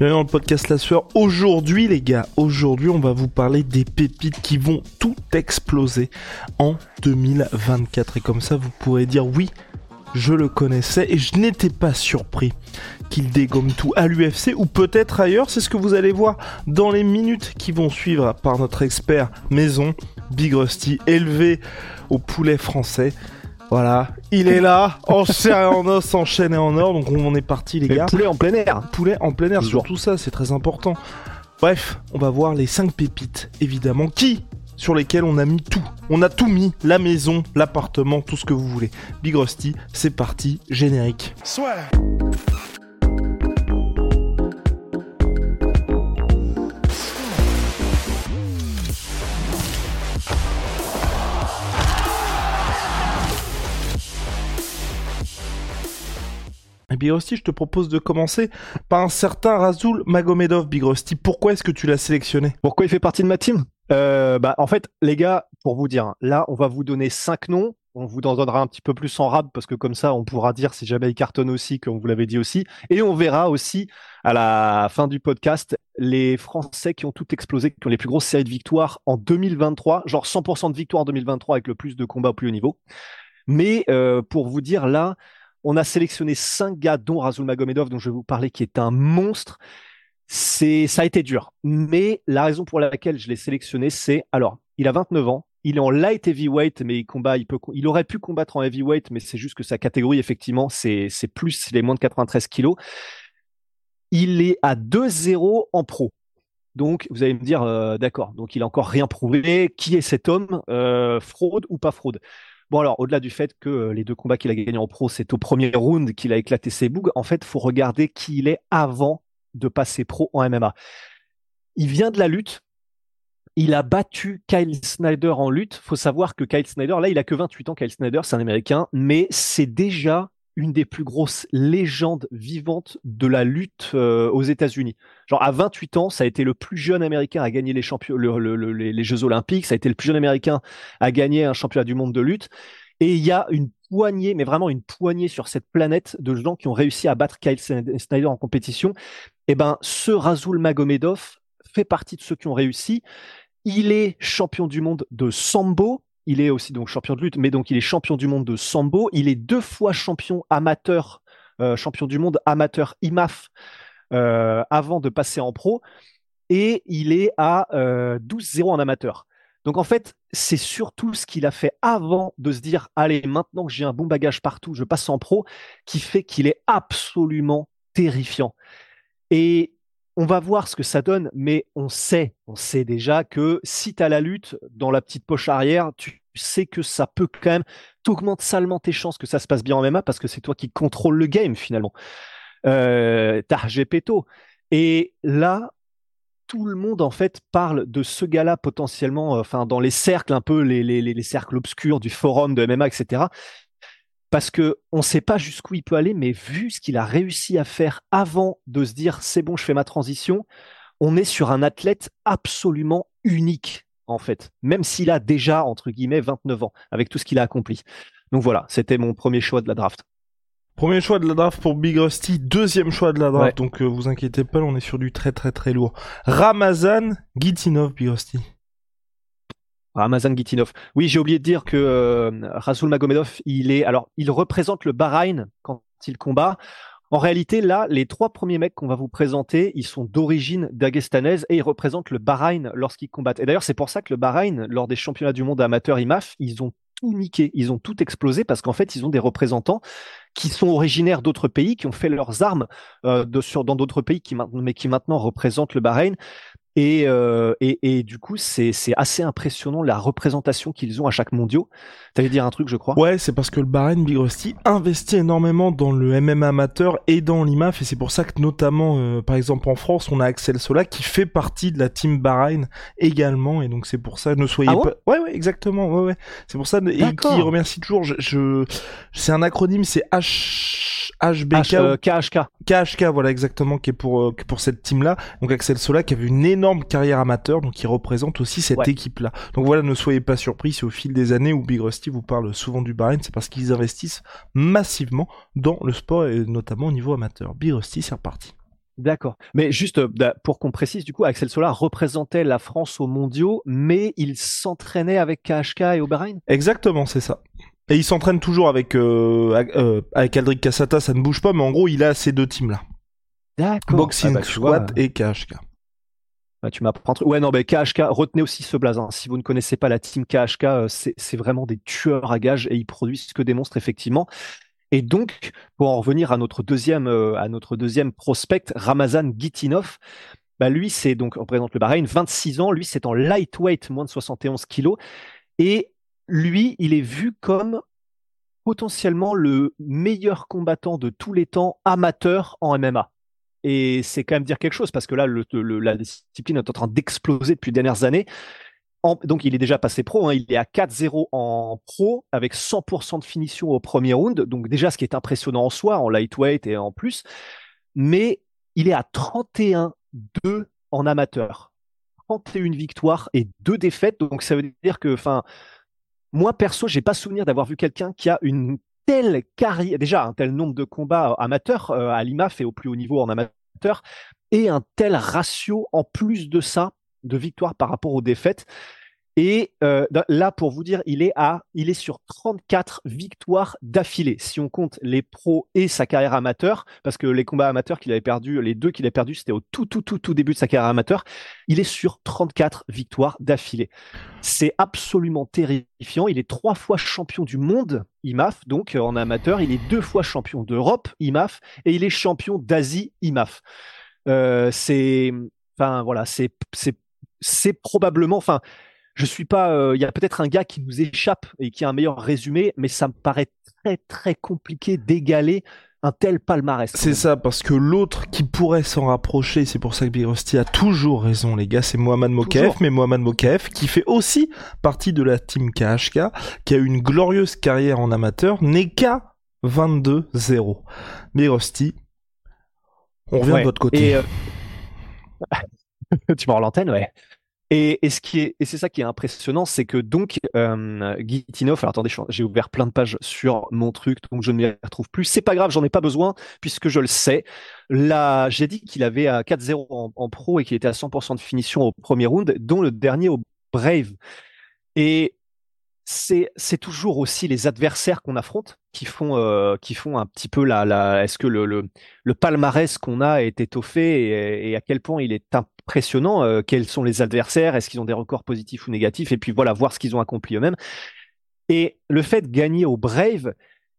Bienvenue dans le podcast La Sueur. Aujourd'hui, les gars, aujourd'hui, on va vous parler des pépites qui vont tout exploser en 2024. Et comme ça, vous pourrez dire oui, je le connaissais et je n'étais pas surpris qu'il dégomme tout à l'UFC ou peut-être ailleurs. C'est ce que vous allez voir dans les minutes qui vont suivre par notre expert maison, Big Rusty, élevé au poulet français. Voilà, il est là, en chair et en os, en chaîne et en or, donc on est parti les Et gars. poulet en plein air. Poulet en plein air, Toujours. surtout ça, c'est très important. Bref, on va voir les 5 pépites, évidemment, qui? Sur lesquelles on a mis tout. On a tout mis, la maison, l'appartement, tout ce que vous voulez. Big Rusty, c'est parti, générique. Et Big Rusty, je te propose de commencer par un certain Razul Magomedov, Big Rusty. Pourquoi est-ce que tu l'as sélectionné? Pourquoi il fait partie de ma team? Euh, bah, En fait, les gars, pour vous dire, là, on va vous donner cinq noms. On vous en donnera un petit peu plus en rap parce que comme ça, on pourra dire si jamais il cartonne aussi, comme vous l'avez dit aussi. Et on verra aussi à la fin du podcast les Français qui ont tout explosé, qui ont les plus grosses séries de victoires en 2023, genre 100% de victoires en 2023 avec le plus de combats au plus haut niveau. Mais euh, pour vous dire, là, on a sélectionné cinq gars, dont Razul Magomedov, dont je vais vous parler, qui est un monstre. C'est, ça a été dur. Mais la raison pour laquelle je l'ai sélectionné, c'est, alors, il a 29 ans. Il est en light heavyweight, mais il combat, il peut, il aurait pu combattre en heavyweight, mais c'est juste que sa catégorie, effectivement, c'est, c'est plus les moins de 93 kilos. Il est à 2-0 en pro. Donc, vous allez me dire, euh, d'accord, donc il a encore rien prouvé. Qui est cet homme Euh, Fraude ou pas fraude? Bon, alors, au-delà du fait que euh, les deux combats qu'il a gagnés en pro, c'est au premier round qu'il a éclaté ses bougs, en fait, faut regarder qui il est avant de passer pro en MMA. Il vient de la lutte. Il a battu Kyle Snyder en lutte. Faut savoir que Kyle Snyder, là, il a que 28 ans. Kyle Snyder, c'est un Américain, mais c'est déjà une des plus grosses légendes vivantes de la lutte euh, aux États-Unis. Genre à 28 ans, ça a été le plus jeune Américain à gagner les, Jeux Olympiques. Ça a été le plus jeune Américain à gagner un championnat du monde de lutte. Et il y a une poignée, mais vraiment une poignée sur cette planète de gens qui ont réussi à battre Kyle Snyder en compétition. Et ben, ce Razul Magomedov fait partie de ceux qui ont réussi. Il est champion du monde de sambo. Il est aussi donc champion de lutte, mais donc il est champion du monde de sambo. Il est deux fois champion amateur, euh, champion du monde amateur IMAF euh, avant de passer en pro. Et il est à euh, 12-0 en amateur. Donc en fait, c'est surtout ce qu'il a fait avant de se dire, allez, maintenant que j'ai un bon bagage partout, je passe en pro, qui fait qu'il est absolument terrifiant. Et on va voir ce que ça donne, mais on sait, on sait déjà que si tu as la lutte dans la petite poche arrière, tu sais que ça peut quand même, t'augmentes salement tes chances que ça se passe bien en MMA parce que c'est toi qui contrôle le game finalement. Euh. Et là, tout le monde en fait parle de ce gars-là potentiellement, euh, enfin dans les cercles un peu, les- les cercles obscurs du forum de MMA, etc. Parce que on ne sait pas jusqu'où il peut aller, mais vu ce qu'il a réussi à faire avant de se dire c'est bon, je fais ma transition, on est sur un athlète absolument unique en fait, même s'il a déjà entre guillemets 29 ans avec tout ce qu'il a accompli. Donc voilà, c'était mon premier choix de la draft. Premier choix de la draft pour Big Rusty, deuxième choix de la draft, Ouais. donc euh, vous inquiétez pas, on est sur du très très très lourd. Ramazan Gitinov, Big Rusty. Ramazan Gitinov. Oui, j'ai oublié de dire que euh, Rasul Magomedov, il est, alors, il représente le Bahreïn quand il combat. En réalité, là, les trois premiers mecs qu'on va vous présenter, ils sont d'origine dagestanaise et ils représentent le Bahreïn lorsqu'ils combattent. Et d'ailleurs, c'est pour ça que le Bahreïn, lors des championnats du monde amateur IMAF, ils ont tout niqué, ils ont tout explosé parce qu'en fait, ils ont des représentants qui sont originaires d'autres pays, qui ont fait leurs armes euh, de, sur, dans d'autres pays, qui, mais qui maintenant représentent le Bahreïn. Et, euh, et, et, du coup, c'est assez impressionnant la représentation qu'ils ont à chaque mondiaux. T'allais dire un truc, je crois Ouais, c'est parce que le Bahreïn Big Rusty investit énormément dans le MMA amateur et dans l'IMAF, et c'est pour ça que notamment, euh, par exemple en France, on a Axel Sola qui fait partie de la team Bahreïn également, et donc c'est pour ça, ne soyez ah pas... Ouais, ouais, exactement, ouais, ouais. C'est pour ça, et qui remercie toujours, je, je... c'est un acronyme, c'est H... HBK. KHK. KHK, voilà, exactement, qui est pour, euh, pour cette team-là. Donc Axel Sola qui avait une énorme énorme carrière amateur, donc il représente aussi cette équipe-là. Donc voilà, ne soyez pas surpris si au fil des années où Big Rusty vous parle souvent du Bahreïn, c'est parce qu'ils investissent massivement dans le sport et notamment au niveau amateur. Big Rusty, c'est reparti. D'accord. Mais juste euh, bah, pour qu'on précise, du coup, Axel Solar représentait la France aux mondiaux, mais il s'entraînait avec KHK et au Bahreïn? Exactement, c'est ça. Et il s'entraîne toujours avec, euh, euh, avec Aldric Cassata, ça ne bouge pas, mais en gros, il a ces deux teams-là. D'accord. Boxing ah bah, Squat et KHK. Bah, tu m'apprends. Ouais, non, mais KHK, retenez aussi ce blason. Si vous ne connaissez pas la team KHK, euh, c'est vraiment des tueurs à gages et ils produisent ce que des monstres, effectivement. Et donc, pour en revenir à notre deuxième, euh, à notre deuxième prospect, Ramazan Gitinov, bah lui, c'est donc, on présente le Bahreïn, 26 ans, lui, c'est en lightweight, moins de 71 kilos. Et lui, il est vu comme potentiellement le meilleur combattant de tous les temps amateur en MMA. Et c'est quand même dire quelque chose parce que là, le, la discipline est en train d'exploser depuis les dernières années. donc, il est déjà passé pro. Hein, il est à 4-0 en pro avec 100% de finition au premier round. Donc, déjà, ce qui est impressionnant en soi, en lightweight et en plus. Mais il est à 31-2 en amateur. 31 victoires et 2 défaites. Donc, ça veut dire que, enfin, moi, perso, j'ai pas souvenir d'avoir vu quelqu'un qui a une déjà un tel nombre de combats amateurs euh, à l'IMAF et au plus haut niveau en amateur, et un tel ratio en plus de ça de victoires par rapport aux défaites. Et euh, là, pour vous dire, il est à, il est sur 34 victoires d'affilée. Si on compte les pros et sa carrière amateur, parce que les combats amateurs qu'il avait perdu, les deux qu'il a perdus, c'était au tout, tout, tout, tout début de sa carrière amateur. Il est sur 34 victoires d'affilée. C'est absolument terrifiant. Il est trois fois champion du monde, IMAF, donc en amateur. Il est deux fois champion d'Europe, IMAF, et il est champion d'Asie, IMAF. Euh, c'est, enfin voilà, c'est, c'est probablement, enfin je suis pas. Euh, il y a peut-être un gars qui nous échappe et qui a un meilleur résumé, mais ça me paraît très très compliqué d'égaler un tel palmarès. C'est ça, parce que l'autre qui pourrait s'en rapprocher, c'est pour ça que Birosti a toujours raison, les gars, c'est Mohamed Mokaef, mais Mohamed Mokaef, qui fait aussi partie de la team KHK, qui a eu une glorieuse carrière en amateur, n'est qu'à 22-0. Birosti, on revient de votre côté. Euh, tu m'en l'antenne, ouais. Et, c'est ça qui est impressionnant, c'est que donc euh, Gitinov, alors attendez, j'ai ouvert plein de pages sur mon truc, donc je ne les retrouve plus. C'est pas grave, j'en ai pas besoin puisque je le sais. Là, j'ai dit qu'il avait à 4-0 en, pro et qu'il était à 100% de finition au premier round, dont le dernier au Brave. Et c'est toujours aussi les adversaires qu'on affronte qui font euh, qui font un petit peu la, est-ce que le, palmarès qu'on a est étoffé et, et, à quel point il est impressionnant euh, quels sont les adversaires est-ce qu'ils ont des records positifs ou négatifs et puis voilà voir ce qu'ils ont accompli eux-mêmes et le fait de gagner au Brave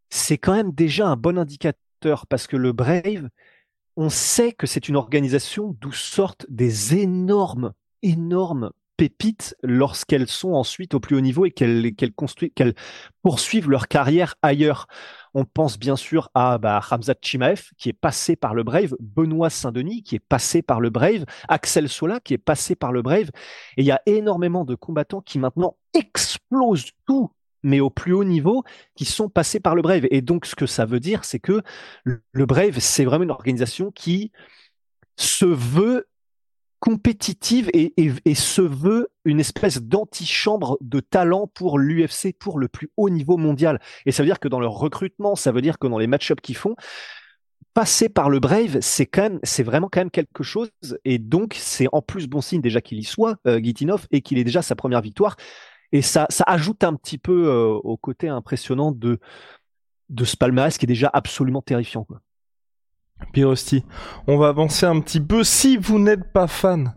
c'est quand même déjà un bon indicateur parce que le Brave on sait que c'est une organisation d'où sortent des énormes énormes pépites lorsqu'elles sont ensuite au plus haut niveau et qu'elles qu'elles poursuivent leur carrière ailleurs. On pense bien sûr à bah, Hamzat Chimaev qui est passé par le Brave, Benoît Saint-Denis qui est passé par le Brave, Axel Sola qui est passé par le Brave. Et il y a énormément de combattants qui maintenant explosent tout mais au plus haut niveau, qui sont passés par le Brave. Et donc, ce que ça veut dire, c'est que le Brave, c'est vraiment une organisation qui se veut compétitive et, se veut une espèce d'antichambre de talent pour l'UFC, pour le plus haut niveau mondial. Et ça veut dire que dans leur recrutement, ça veut dire que dans les match-ups qu'ils font, passer par le Brave, c'est quand même, c'est vraiment quand même quelque chose. Et donc, c'est en plus bon signe déjà qu'il y soit, euh, Gitinov, et qu'il ait déjà sa première victoire. Et ça, ajoute un petit peu euh, au côté impressionnant de, de ce palmarès qui est déjà absolument terrifiant. Pirosti, on va avancer un petit peu. Si vous n'êtes pas fan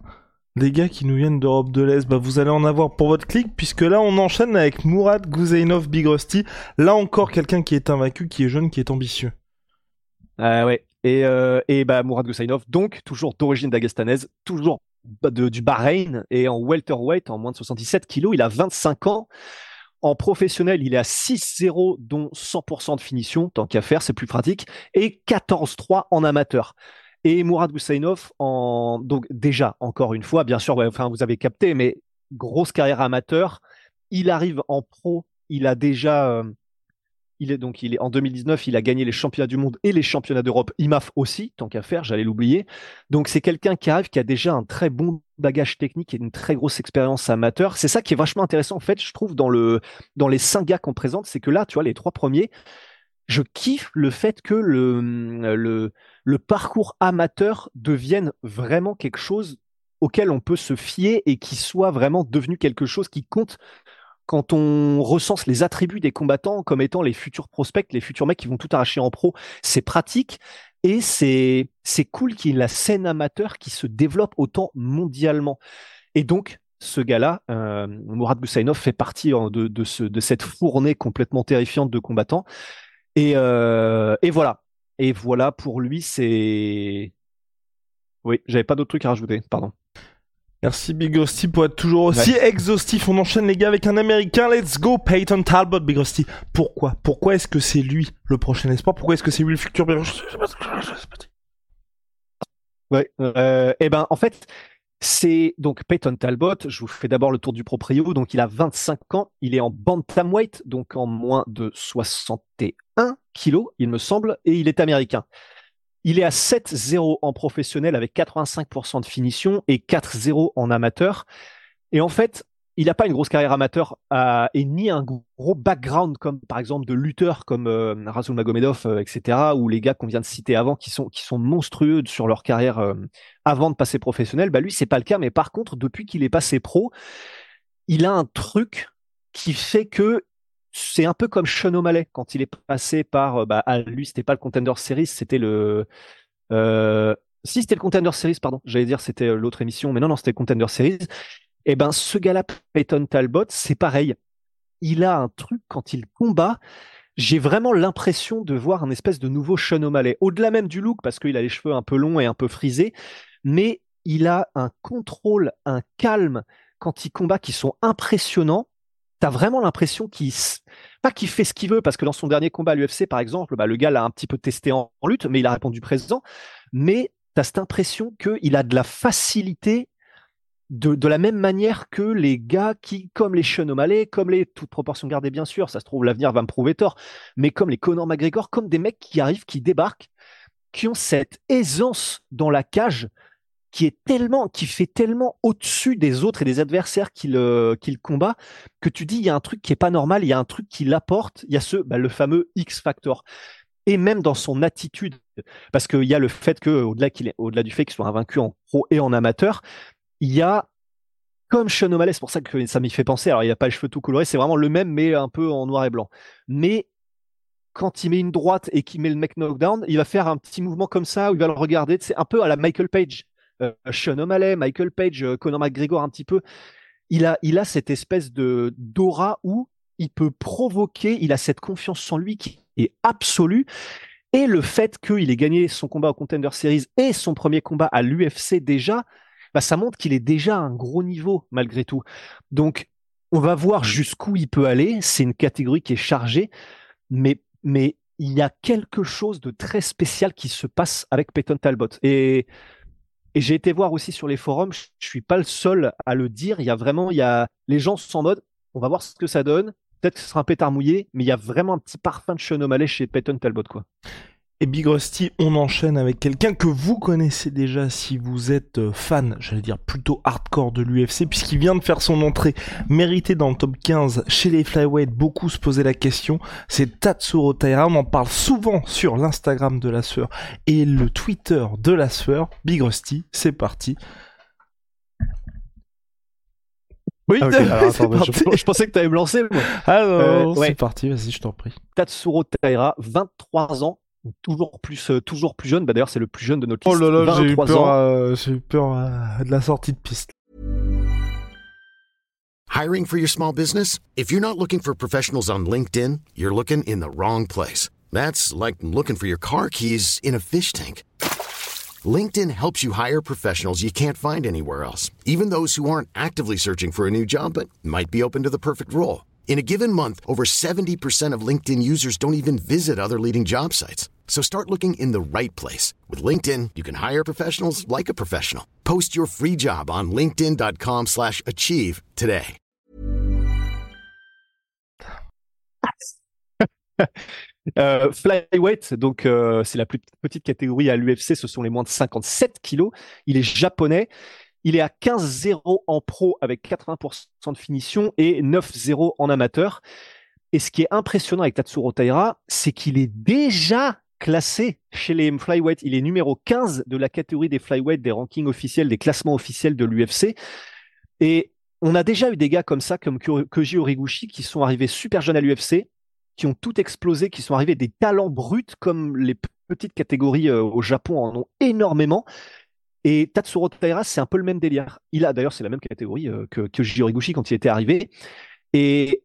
des gars qui nous viennent d'Europe de l'Est, bah vous allez en avoir pour votre clic, puisque là on enchaîne avec Mourad Gouzainov Big Rusty. Là encore quelqu'un qui est invaincu, qui est jeune, qui est ambitieux. Ah ouais. Et, euh, et bah Mourad Gouzainov, donc toujours d'origine dagestanaise, toujours du Bahreïn et en welterweight, en moins de 77 kilos, il a 25 ans. En professionnel, il est à 6-0, dont 100% de finition, tant qu'à faire, c'est plus pratique, et 14-3 en amateur. Et Mourad Goussainov, donc déjà, encore une fois, bien sûr, enfin, vous avez capté, mais grosse carrière amateur. Il arrive en pro, il a déjà, euh, il est donc il en 2019, il a gagné les championnats du monde et les championnats d'Europe. IMAF aussi, tant qu'à faire, j'allais l'oublier. Donc c'est quelqu'un qui arrive, qui a déjà un très bon bagage technique et une très grosse expérience amateur. C'est ça qui est vachement intéressant en fait, je trouve dans le dans les cinq gars qu'on présente, c'est que là, tu vois, les trois premiers, je kiffe le fait que le parcours amateur devienne vraiment quelque chose auquel on peut se fier et qui soit vraiment devenu quelque chose qui compte quand on recense les attributs des combattants comme étant les futurs prospects, les futurs mecs qui vont tout arracher en pro, c'est pratique et c'est c'est cool qu'il y ait la scène amateur qui se développe autant mondialement. Et donc ce gars-là, euh, Mourad Goussainov, fait partie hein, de, de, ce, de cette fournée complètement terrifiante de combattants. Et, euh, et voilà. Et voilà, pour lui, c'est... Oui, j'avais pas d'autres trucs à rajouter, pardon. Merci Big Rusty pour être toujours aussi exhaustif. On enchaîne les gars avec un américain. Let's go Peyton Talbot, Big Rusty. Pourquoi? Pourquoi est-ce que c'est lui le prochain espoir? Pourquoi est-ce que c'est lui le futur? Ouais. Euh, eh ben en fait, c'est donc Peyton Talbot. Je vous fais d'abord le tour du proprio. Donc il a 25 ans. Il est en bantamweight, donc en moins de 61 kilos, il me semble, et il est américain. Il est à 7-0 en professionnel avec 85% de finition et 4-0 en amateur. Et en fait, il n'a pas une grosse carrière amateur euh, et ni un gros background comme par exemple de lutteurs comme euh, Magomedov, euh, etc. ou les gars qu'on vient de citer avant qui sont qui sont monstrueux sur leur carrière euh, avant de passer professionnel. Bah lui c'est pas le cas, mais par contre depuis qu'il est passé pro, il a un truc qui fait que c'est un peu comme Sean O'Malley quand il est passé par euh, bah, à lui c'était pas le Contender Series c'était le euh, si c'était le Contender Series pardon j'allais dire c'était euh, l'autre émission mais non non c'était le Contender Series. Et eh ben ce gars-là Peyton Talbot c'est pareil. Il a un truc quand il combat j'ai vraiment l'impression de voir un espèce de nouveau Sean O'Malley. Au-delà même du look parce qu'il a les cheveux un peu longs et un peu frisés mais il a un contrôle un calme quand il combat qui sont impressionnants t'as vraiment l'impression qu'il pas qu'il fait ce qu'il veut parce que dans son dernier combat à l'UFC par exemple, bah, le gars l'a un petit peu testé en, lutte, mais il a répondu présent. Mais t'as cette impression qu'il a de la facilité de, la même manière que les gars qui, comme les Sean comme les, toute proportion gardée bien sûr, ça se trouve l'avenir va me prouver tort, mais comme les Conor McGregor, comme des mecs qui arrivent, qui débarquent, qui ont cette aisance dans la cage qui est tellement, qui fait tellement au-dessus des autres et des adversaires qu'il qu'il combat que tu dis il y a un truc qui est pas normal, il y a un truc qui l'apporte, il y a ce bah, le fameux X factor et même dans son attitude parce qu'il y a le fait que au-delà qu'il est au-delà du fait qu'il soit invaincu en pro et en amateur, il y a comme Sean O'Malley, c'est pour ça que ça m'y fait penser. Alors il a pas les cheveux tout colorés, c'est vraiment le même mais un peu en noir et blanc. Mais quand il met une droite et qu'il met le mec knockdown, il va faire un petit mouvement comme ça où il va le regarder. C'est un peu à la Michael Page euh, Sean O'Malley, Michael Page, euh, Conor McGregor un petit peu. Il a, il a cette espèce de d'aura où il peut provoquer, il a cette confiance en lui qui est absolue. Et le fait qu'il ait gagné son combat au Contender Series et son premier combat à l'UFC déjà, bah, ça montre qu'il est déjà à un gros niveau malgré tout. Donc, on va voir jusqu'où il peut aller. C'est une catégorie qui est chargée, mais, mais il y a quelque chose de très spécial qui se passe avec Peyton Talbot. Et et j'ai été voir aussi sur les forums, je suis pas le seul à le dire. Il y a vraiment, il y a les gens sont en mode, on va voir ce que ça donne. Peut-être que ce sera un pétard mouillé, mais il y a vraiment un petit parfum de Sean O'Malley chez Peyton Talbot, quoi. Et Big Rusty, on enchaîne avec quelqu'un que vous connaissez déjà si vous êtes euh, fan, j'allais dire plutôt hardcore de l'UFC, puisqu'il vient de faire son entrée méritée dans le top 15 chez les flyweight. Beaucoup se posaient la question. C'est Tatsuro Taira. On en parle souvent sur l'Instagram de la sueur et le Twitter de la sueur. Big Rusty, c'est parti. Oui, ah, je, pensais que tu allais me lancer. Moi. Ah non, euh, c'est parti, vas-y, je t'en prie. Tatsuro Taira, 23 ans, toujours plus euh, toujours plus jeune. Bah d'ailleurs c'est le plus jeune de notre liste. Oh là là, j'ai eu peur, euh, j'ai eu peur euh, de la sortie de piste. Hiring for your small business? If you're not looking for professionals on LinkedIn, you're looking in the wrong place. That's like looking for your car keys in a fish tank. LinkedIn helps you hire professionals you can't find anywhere else, even those who aren't actively searching for a new job but might be open to the perfect role. In a given month, over 70% of LinkedIn users don't even visit other leading job sites. So start looking in the right place. With LinkedIn, you can hire professionals like a professional. Post your free job on linkedin.com slash achieve today. Euh, flyweight, donc euh, c'est la plus petite catégorie à l'UFC, ce sont les moins de 57 kilos. Il est japonais. Il est à 15-0 en pro avec 80% de finition et 9-0 en amateur. Et ce qui est impressionnant avec Tatsuro Taira, c'est qu'il est déjà classé chez les flyweight. Il est numéro 15 de la catégorie des flyweight, des rankings officiels, des classements officiels de l'UFC. Et on a déjà eu des gars comme ça, comme Koji Origuchi, qui sont arrivés super jeunes à l'UFC, qui ont tout explosé, qui sont arrivés des talents bruts comme les petites catégories euh, au Japon en ont énormément. Et Tatsuro Taira, c'est un peu le même délire. Il a d'ailleurs, c'est la même catégorie euh, que, que Origuchi quand il était arrivé. Et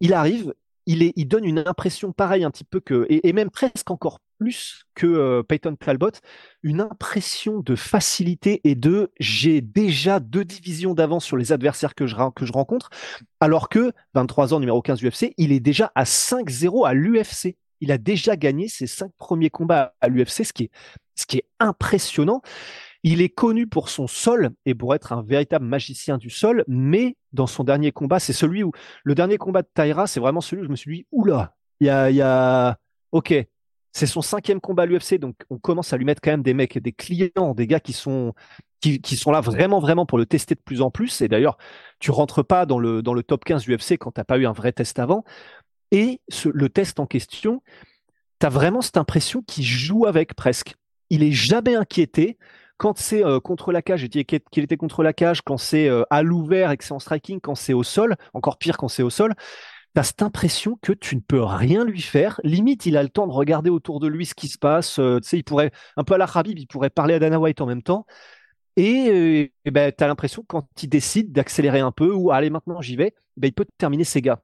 il arrive, il, est, il donne une impression pareille un petit peu que, et, même presque encore plus que euh, Peyton Talbot, une impression de facilité et de j'ai déjà deux divisions d'avance sur les adversaires que je, que je rencontre, alors que 23 ans, numéro 15 UFC, il est déjà à 5-0 à l'UFC. Il a déjà gagné ses cinq premiers combats à l'UFC, ce qui est, ce qui est impressionnant. Il est connu pour son sol et pour être un véritable magicien du sol, mais dans son dernier combat, c'est celui où le dernier combat de Taira, c'est vraiment celui où je me suis dit, oula, il y a, il y a, ok, c'est son cinquième combat à l'UFC, donc on commence à lui mettre quand même des mecs, des clients, des gars qui sont là vraiment vraiment pour le tester de plus en plus. Et d'ailleurs, tu rentres pas dans le top 15 UFC quand t'as pas eu un vrai test avant. Et le test en question, tu as vraiment cette impression qu'il joue avec presque. Il est jamais inquiété quand c'est euh, contre la cage, qu'il était contre la cage, quand c'est euh, à l'ouvert et que c'est en striking, quand c'est au sol, encore pire quand c'est au sol, t'as cette impression que tu ne peux rien lui faire. Limite, il a le temps de regarder autour de lui ce qui se passe. Euh, tu sais, il pourrait, un peu à la Khabib, il pourrait parler à Dana White en même temps. Et, ben, tu as l'impression que quand il décide d'accélérer un peu ou allez maintenant j'y vais, ben, il peut terminer ses gars.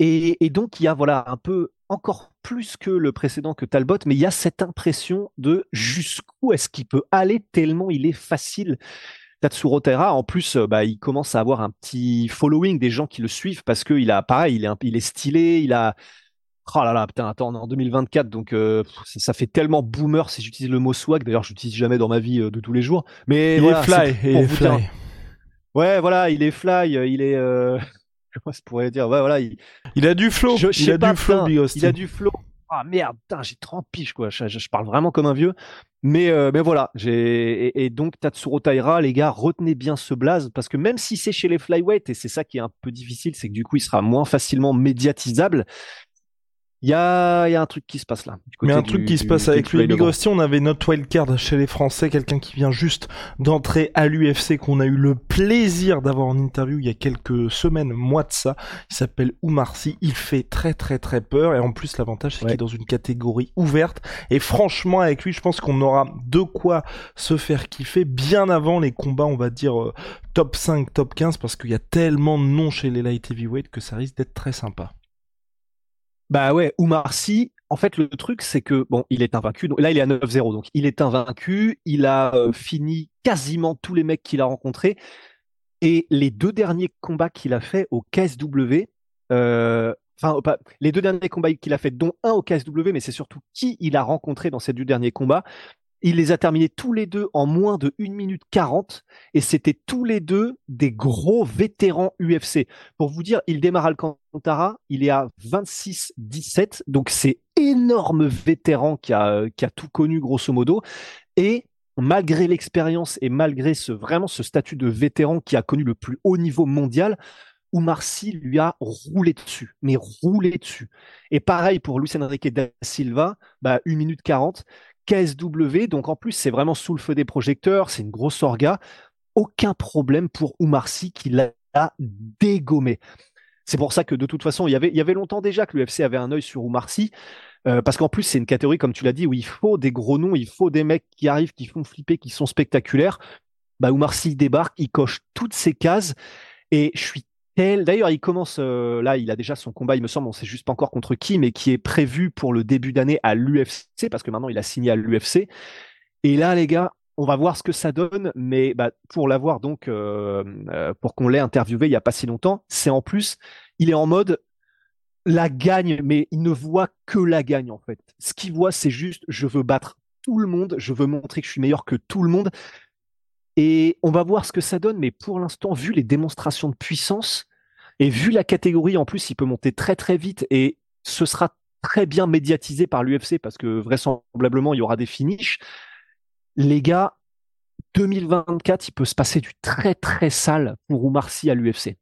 Et, et, donc il y a voilà un peu encore plus que le précédent que Talbot, mais il y a cette impression de jusqu'où est-ce qu'il peut aller tellement il est facile. Tatsuro Taira, en plus, euh, bah, il commence à avoir un petit following des gens qui le suivent parce qu'il a, pareil, il est, il est stylé, il a, Oh là là, putain, attends, on est en 2024, donc euh, ça, fait tellement boomer si j'utilise le mot swag. D'ailleurs, je l'utilise jamais dans ma vie euh, de tous les jours. Mais il est fly, il est fly. Ouais, voilà, il est fly, il est. Comment je pourrais dire Ouais, voilà. Il, il a du flow. il a du flow, Il a du flow. Ah merde, j'ai 30 piges quoi. Je, parle vraiment comme un vieux. Mais, euh, mais voilà. Et, et, donc Tatsuro Taira, les gars, retenez bien ce blaze parce que même si c'est chez les flyweight et c'est ça qui est un peu difficile, c'est que du coup il sera moins facilement médiatisable. Il y a, y a, un truc qui se passe là. Mais un truc qui se passe avec lui. Big Rusty, on avait notre wildcard chez les Français, quelqu'un qui vient juste d'entrer à l'UFC, qu'on a eu le plaisir d'avoir en interview il y a quelques semaines, mois de ça. Il s'appelle Oumarsi. Il fait très très très peur. Et en plus, l'avantage, c'est qu'il est dans une catégorie ouverte. Et franchement, avec lui, je pense qu'on aura de quoi se faire kiffer bien avant les combats, on va dire, euh, top 5, top 15, parce qu'il y a tellement de noms chez les light heavyweight que ça risque d'être très sympa. Bah ouais, Oumar Sy, en fait, le truc, c'est que, bon, il est invaincu. là, il est à 9-0, donc il est invaincu. Il a euh, fini quasiment tous les mecs qu'il a rencontrés. Et les deux derniers combats qu'il a fait au KSW, euh, enfin, les deux derniers combats qu'il a fait, dont un au KSW, mais c'est surtout qui il a rencontré dans ces deux derniers combats. Il les a terminés tous les deux en moins de 1 minute 40 et c'était tous les deux des gros vétérans UFC. Pour vous dire, il démarre Alcantara, il est à 26-17, donc c'est énorme vétéran qui a, tout connu grosso modo. Et malgré l'expérience et malgré ce, vraiment ce statut de vétéran qui a connu le plus haut niveau mondial, Oumar Sy lui a roulé dessus, mais roulé dessus. Et pareil pour Luis Enrique da Silva, bah, 1 minute 40. KSW, donc en plus c'est vraiment sous le feu des projecteurs, c'est une grosse orga, aucun problème pour Oumar Sy qui l'a dégommé. C'est pour ça que de toute façon, il y avait, longtemps déjà que l'UFC avait un œil sur Oumar Sy, euh, parce qu'en plus c'est une catégorie, comme tu l'as dit, où il faut des gros noms, il faut des mecs qui arrivent, qui font flipper, qui sont spectaculaires. Bah, débarque, il coche toutes ces cases, et je suis D'ailleurs, il commence euh, là, il a déjà son combat, il me semble, on sait juste pas encore contre qui, mais qui est prévu pour le début d'année à l'UFC, parce que maintenant il a signé à l'UFC. Et là, les gars, on va voir ce que ça donne, mais bah, pour l'avoir donc, euh, euh, pour qu'on l'ait interviewé il n'y a pas si longtemps, c'est en plus, il est en mode la gagne, mais il ne voit que la gagne en fait. Ce qu'il voit, c'est juste, je veux battre tout le monde, je veux montrer que je suis meilleur que tout le monde. Et on va voir ce que ça donne, mais pour l'instant, vu les démonstrations de puissance et vu la catégorie, en plus, il peut monter très très vite et ce sera très bien médiatisé par l'UFC parce que vraisemblablement, il y aura des finishes. Les gars, 2024, il peut se passer du très très sale pour Oumar à l'UFC.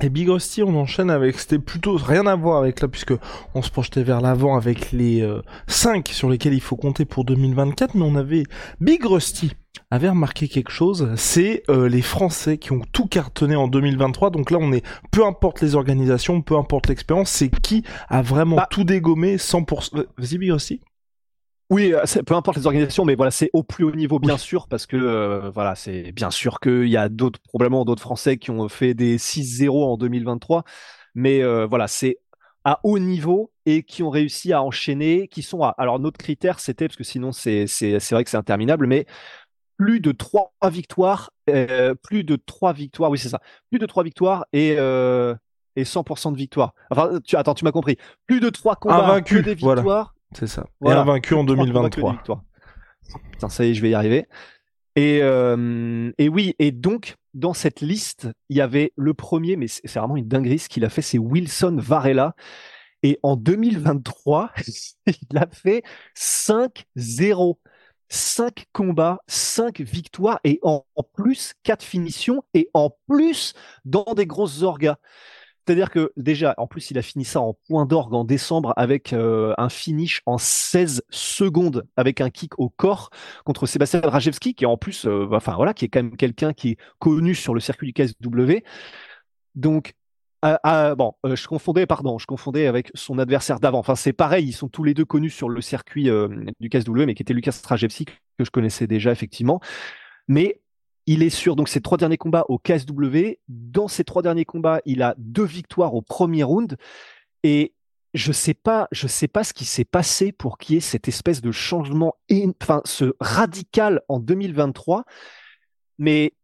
Et Big Rusty, on enchaîne avec, c'était plutôt rien à voir avec là, puisque on se projetait vers l'avant avec les 5 euh, sur lesquels il faut compter pour 2024, mais on avait Big Rusty avait remarqué quelque chose, c'est euh, les Français qui ont tout cartonné en 2023. Donc là, on est, peu importe les organisations, peu importe l'expérience, c'est qui a vraiment bah. tout dégommé 100%. Vas-y, Big Rusty. Oui, euh, peu importe les organisations, mais voilà, c'est au plus haut niveau, bien sûr, parce que euh, voilà, c'est bien sûr qu'il y a d'autres, probablement d'autres Français qui ont fait des 6-0 en 2023, mais euh, voilà, c'est à haut niveau et qui ont réussi à enchaîner, qui sont à. Alors, notre critère, c'était, parce que sinon, c'est vrai que c'est interminable, mais plus de trois victoires, plus de trois victoires, oui, c'est ça, plus de trois victoires et. et 100% de victoire. Enfin, tu, attends, tu m'as compris. Plus de trois combats, Invaincu, des victoires, c'est ça. Voilà. Et vaincu en 2023. Putain, ça y est, je vais y arriver. Et, euh, et oui, et donc, dans cette liste, il y avait le premier, mais c'est vraiment une dinguerie, ce qu'il a fait, c'est Wilson Varela. Et en 2023, il a fait 5-0. 5 combats, 5 victoires et en, plus 4 finitions et en plus dans des grosses orgas. C'est-à-dire que déjà, en plus, il a fini ça en point d'orgue en décembre avec euh, un finish en 16 secondes avec un kick au corps contre Sébastien Rajewski, qui est en plus, euh, enfin voilà, qui est quand même quelqu'un qui est connu sur le circuit du KSW. Donc, bon, euh, je confondais, pardon, je confondais avec son adversaire d'avant. Enfin, c'est pareil, ils sont tous les deux connus sur le circuit du KSW, mais qui était Lucas Rajewski, que je connaissais déjà effectivement. Mais il est sur donc ses trois derniers combats au KSW. Dans ces trois derniers combats, il a deux victoires au premier round. Et je sais sais pas ce qui s'est passé pour qu'il y ait cette espèce de changement, enfin, ce radical en 2023. Mais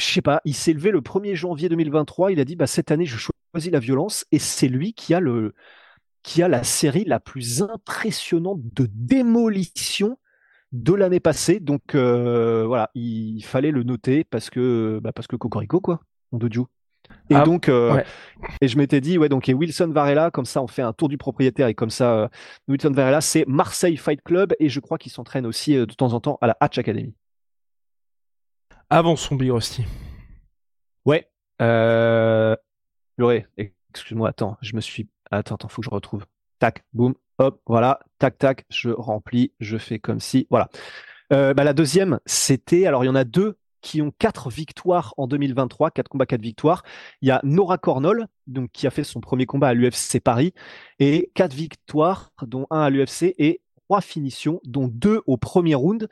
je sais pas, il s'est levé le 1er janvier 2023. Il a dit, bah, cette année, je choisis la violence. Et c'est lui qui a le, qui a la série la plus impressionnante de démolition de l'année passée. Donc euh, voilà, il fallait le noter parce que bah parce que Cocorico quoi, on de Dieu. Et ah, donc euh, et je m'étais dit ouais donc et Wilson Varela comme ça on fait un tour du propriétaire et comme ça euh, Wilson Varela c'est Marseille Fight Club et je crois qu'il s'entraîne aussi de temps en temps à la Hatch Academy. Avant son Big Rusty. Ouais. Euh... excuse-moi, attends, je me suis. Attends, attends, faut que je retrouve. Tac, boum, hop, voilà, tac, tac, je remplis, je fais comme si, voilà. Euh, bah, la deuxième, c'était, alors il y en a deux qui ont quatre victoires en 2023, quatre combats, quatre victoires. Il y a Nora Cornol, qui a fait son premier combat à l'UFC Paris, et quatre victoires, dont un à l'UFC et trois finitions, dont deux au premier round.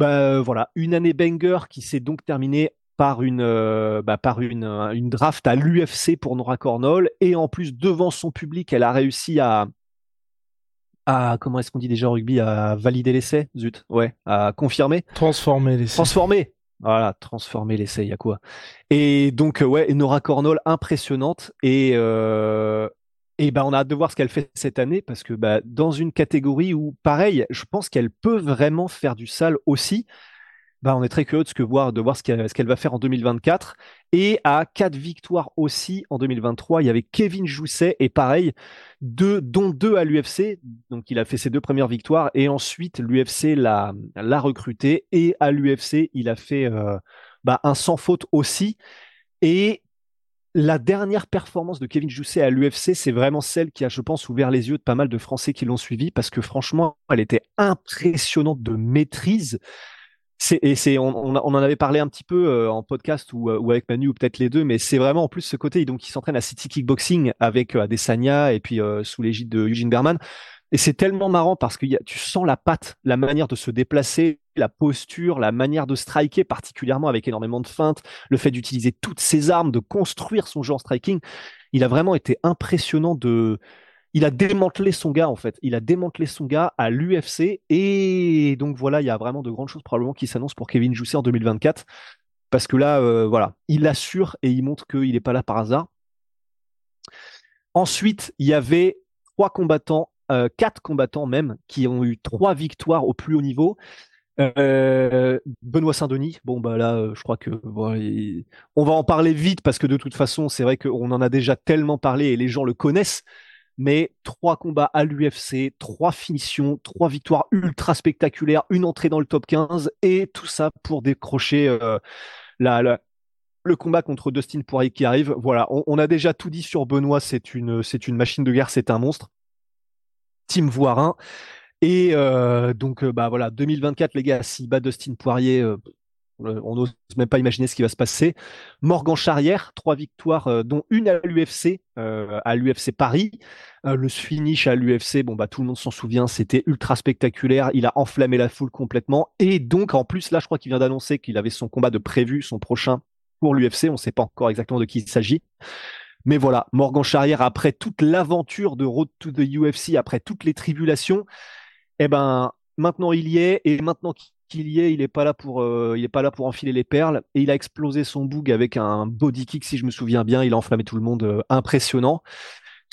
Bah voilà, une année banger qui s'est donc terminée par une euh, bah, par une, une draft à l'UFC pour Nora Cornol et en plus devant son public, elle a réussi à à comment est-ce qu'on dit déjà au rugby à valider l'essai? Zut ouais à confirmer. Transformer l'essai. Transformer. Voilà transformer l'essai il y a quoi. Et donc euh, ouais Nora Cornol impressionnante. Et euh, et ben on a hâte de voir ce qu'elle fait cette année parce que bah, dans une catégorie où pareil je pense qu'elle peut vraiment faire du sale aussi bah, on est très curieux de, voir, de voir ce qu'elle, va faire en 2024. Et à quatre victoires aussi en 2023, il y avait Kevin Jousset et pareil, deux, dont deux à l'UFC. Donc il a fait ses deux premières victoires et ensuite l'UFC l'a, l'a recruté et à l'UFC il a fait euh, bah, un sans faute aussi. Et la dernière performance de Kevin Jousset à l'UFC, c'est vraiment celle qui a, je pense, ouvert les yeux de pas mal de Français qui l'ont suivi parce que franchement, elle était impressionnante de maîtrise et on, en avait parlé un petit peu euh, en podcast ou, euh, ou, avec Manu ou peut-être les deux, mais c'est vraiment en plus ce côté donc il s'entraîne à City Kickboxing avec euh, Adesanya et puis sous l'égide de Eugene Berman. Et c'est tellement marrant parce que tu sens la patte, la manière de se déplacer, la posture, la manière de striker, particulièrement avec énormément de feintes, le fait d'utiliser toutes ses armes, de construire son genre striking. Il a vraiment été impressionnant de il a démantelé son gars en fait. Il a démantelé son gars à l'UFC et donc voilà, il y a vraiment de grandes choses probablement qui s'annoncent pour Kevin Jousset en 2024 parce que là, euh, voilà, il assure et il montre qu'il n'est pas là par hasard. Ensuite, il y avait trois combattants, euh, quatre combattants même, qui ont eu trois victoires au plus haut niveau. Euh, Benoît Saint-Denis, bon bah là, euh, je crois que on va en parler vite parce que de toute façon, c'est vrai qu'on en a déjà tellement parlé et les gens le connaissent. Mais trois combats à l'UFC, trois finitions, trois victoires ultra spectaculaires, une entrée dans le top 15 et tout ça pour décrocher euh, le combat contre Dustin Poirier qui arrive. Voilà, on, a déjà tout dit sur Benoît, c'est une, machine de guerre, c'est un monstre. Team Voirin. Et euh, donc, euh, bah voilà, 2024, les gars, s'il bat Dustin Poirier, euh, on n'ose même pas imaginer ce qui va se passer. Morgan Charrière, trois victoires, dont une à l'UFC, à l'UFC Paris. le finish à l'UFC, bon bah tout le monde s'en souvient, c'était ultra spectaculaire. Il a enflammé la foule complètement. Et donc, en plus, là, je crois qu'il vient d'annoncer qu'il avait son combat de prévu, son prochain pour l'UFC. On ne sait pas encore exactement de qui il s'agit. Mais voilà, Morgan Charrière, après toute l'aventure de Road to the UFC, après toutes les tribulations, eh ben maintenant il y est et maintenant qu'il y est, il n'est pas là pour euh, il est pas là pour enfiler les perles et il a explosé son boug avec un body kick si je me souviens bien, il a enflammé tout le monde, euh, impressionnant.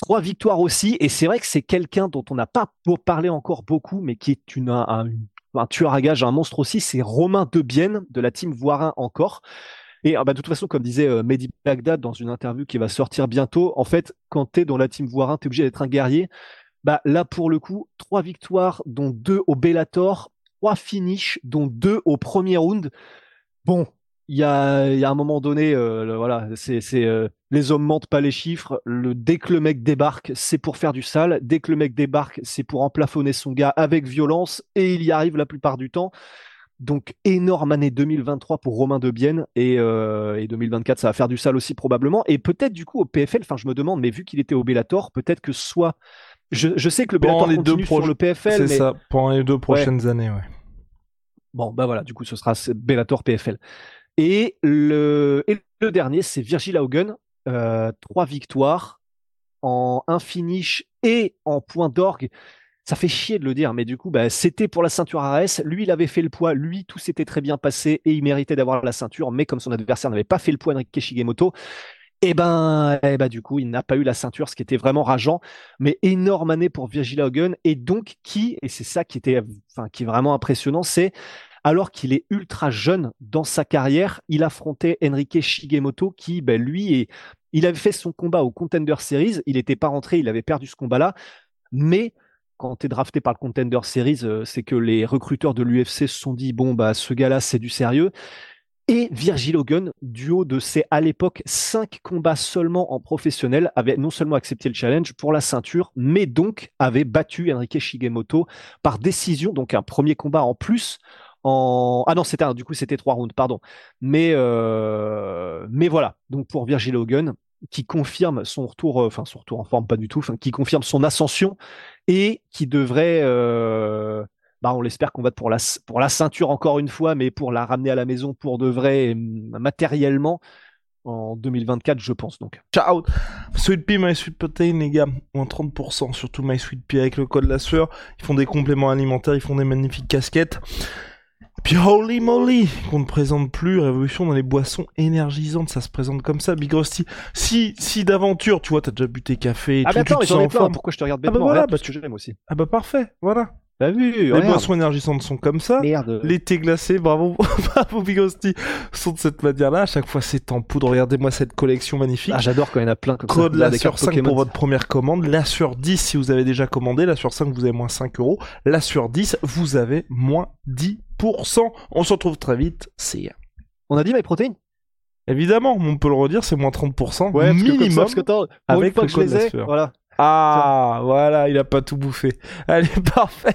Trois victoires aussi et c'est vrai que c'est quelqu'un dont on n'a pas parlé encore beaucoup mais qui est un, tueur à gage, un monstre aussi, c'est Romain Debienne de la team Voirin encore. Et ah bah, de toute façon, comme disait euh, Mehdi Bagdad dans une interview qui va sortir bientôt, en fait, quand tu es dans la team Voirin, tu es obligé d'être un guerrier. Bah, là, pour le coup, trois victoires, dont deux au Bellator, trois finishes, dont deux au premier round. Bon, il y a, y a un moment donné, euh, voilà, c'est, euh, les hommes mentent pas les chiffres. Le, dès que le mec débarque, c'est pour faire du sale. Dès que le mec débarque, c'est pour emplafonner son gars avec violence, et il y arrive la plupart du temps. Donc énorme année 2023 pour Romain Debienne et, euh, et 2024 ça va faire du sale aussi probablement et peut-être du coup au PFL. Enfin je me demande, mais vu qu'il était au Bellator, peut-être que soit je, sais que le Bellator les deux sur le PFL. C'est ça, pendant les deux prochaines années, ouais. Bon, bah voilà, du coup, ce sera Bellator PFL. Et le, et le dernier, c'est Virgil Haugen. Euh, trois victoires en un finish et en point d'orgue. Ça fait chier de le dire, mais du coup, bah, c'était pour la ceinture ARS. Lui, il avait fait le poids. Lui, tout s'était très bien passé et il méritait d'avoir la ceinture. Mais comme son adversaire n'avait pas fait le poids, Enrique Shigemoto, et eh ben, eh ben, du coup, il n'a pas eu la ceinture, ce qui était vraiment rageant. Mais énorme année pour Virgil Hogan. Et donc, qui, et c'est ça qui était, enfin, qui est vraiment impressionnant, c'est alors qu'il est ultra jeune dans sa carrière, il affrontait Enrique Shigemoto, qui, ben, lui, il avait fait son combat au Contender Series. Il n'était pas rentré, il avait perdu ce combat-là. Mais quand tu es drafté par le Contender Series, euh, c'est que les recruteurs de l'UFC se sont dit bon bah ce gars-là c'est du sérieux et Virgil Hogan, du haut de ses, à l'époque, cinq combats seulement en professionnel, avait non seulement accepté le challenge pour la ceinture, mais donc avait battu Enrique Shigemoto par décision, donc un premier combat en plus. En... Ah non, c'était du coup c'était trois rounds, pardon. Mais euh... mais voilà. Donc pour Virgil Hogan, qui confirme son retour, euh, enfin son retour en forme pas du tout, qui confirme son ascension et qui devrait euh bah, on l'espère qu'on va pour la, pour la ceinture encore une fois, mais pour la ramener à la maison pour de vrai, matériellement, en 2024, je pense donc. Ciao Sweet Pea, My Sweet Protein, les gars, moins 30%, surtout My Sweet Pea avec le code la sueur. Ils font des compléments alimentaires, ils font des magnifiques casquettes. puis holy moly, qu'on ne présente plus, révolution dans les boissons énergisantes, ça se présente comme ça, Big Rusty. Si, si d'aventure, tu vois, t'as déjà bu tes cafés, ah bah attends, j'en ai plein, pourquoi je te regarde bêtement? ah bah voilà, parce que j'aime aussi. Ah bah parfait, voilà. Bah oui, les boissons énergisantes sont comme ça. Merde. Les thés glacés, bravo, bravo Big sont de cette manière-là. À chaque fois, c'est en poudre. Regardez-moi cette collection magnifique. Ah, j'adore quand il y en a plein comme Code ça. la sur 5 pour votre première commande. La sur 10 si vous avez déjà commandé. La sur 5, vous avez moins 5 euros. La sur 10, vous avez moins 10%. On se retrouve très vite. C'est. On a dit My Protein? Évidemment, on peut le redire, c'est moins 30%. Ouais, minimum. Parce que, parce que avec le code la voilà. Ah, voilà, il a pas tout bouffé. Allez, parfait.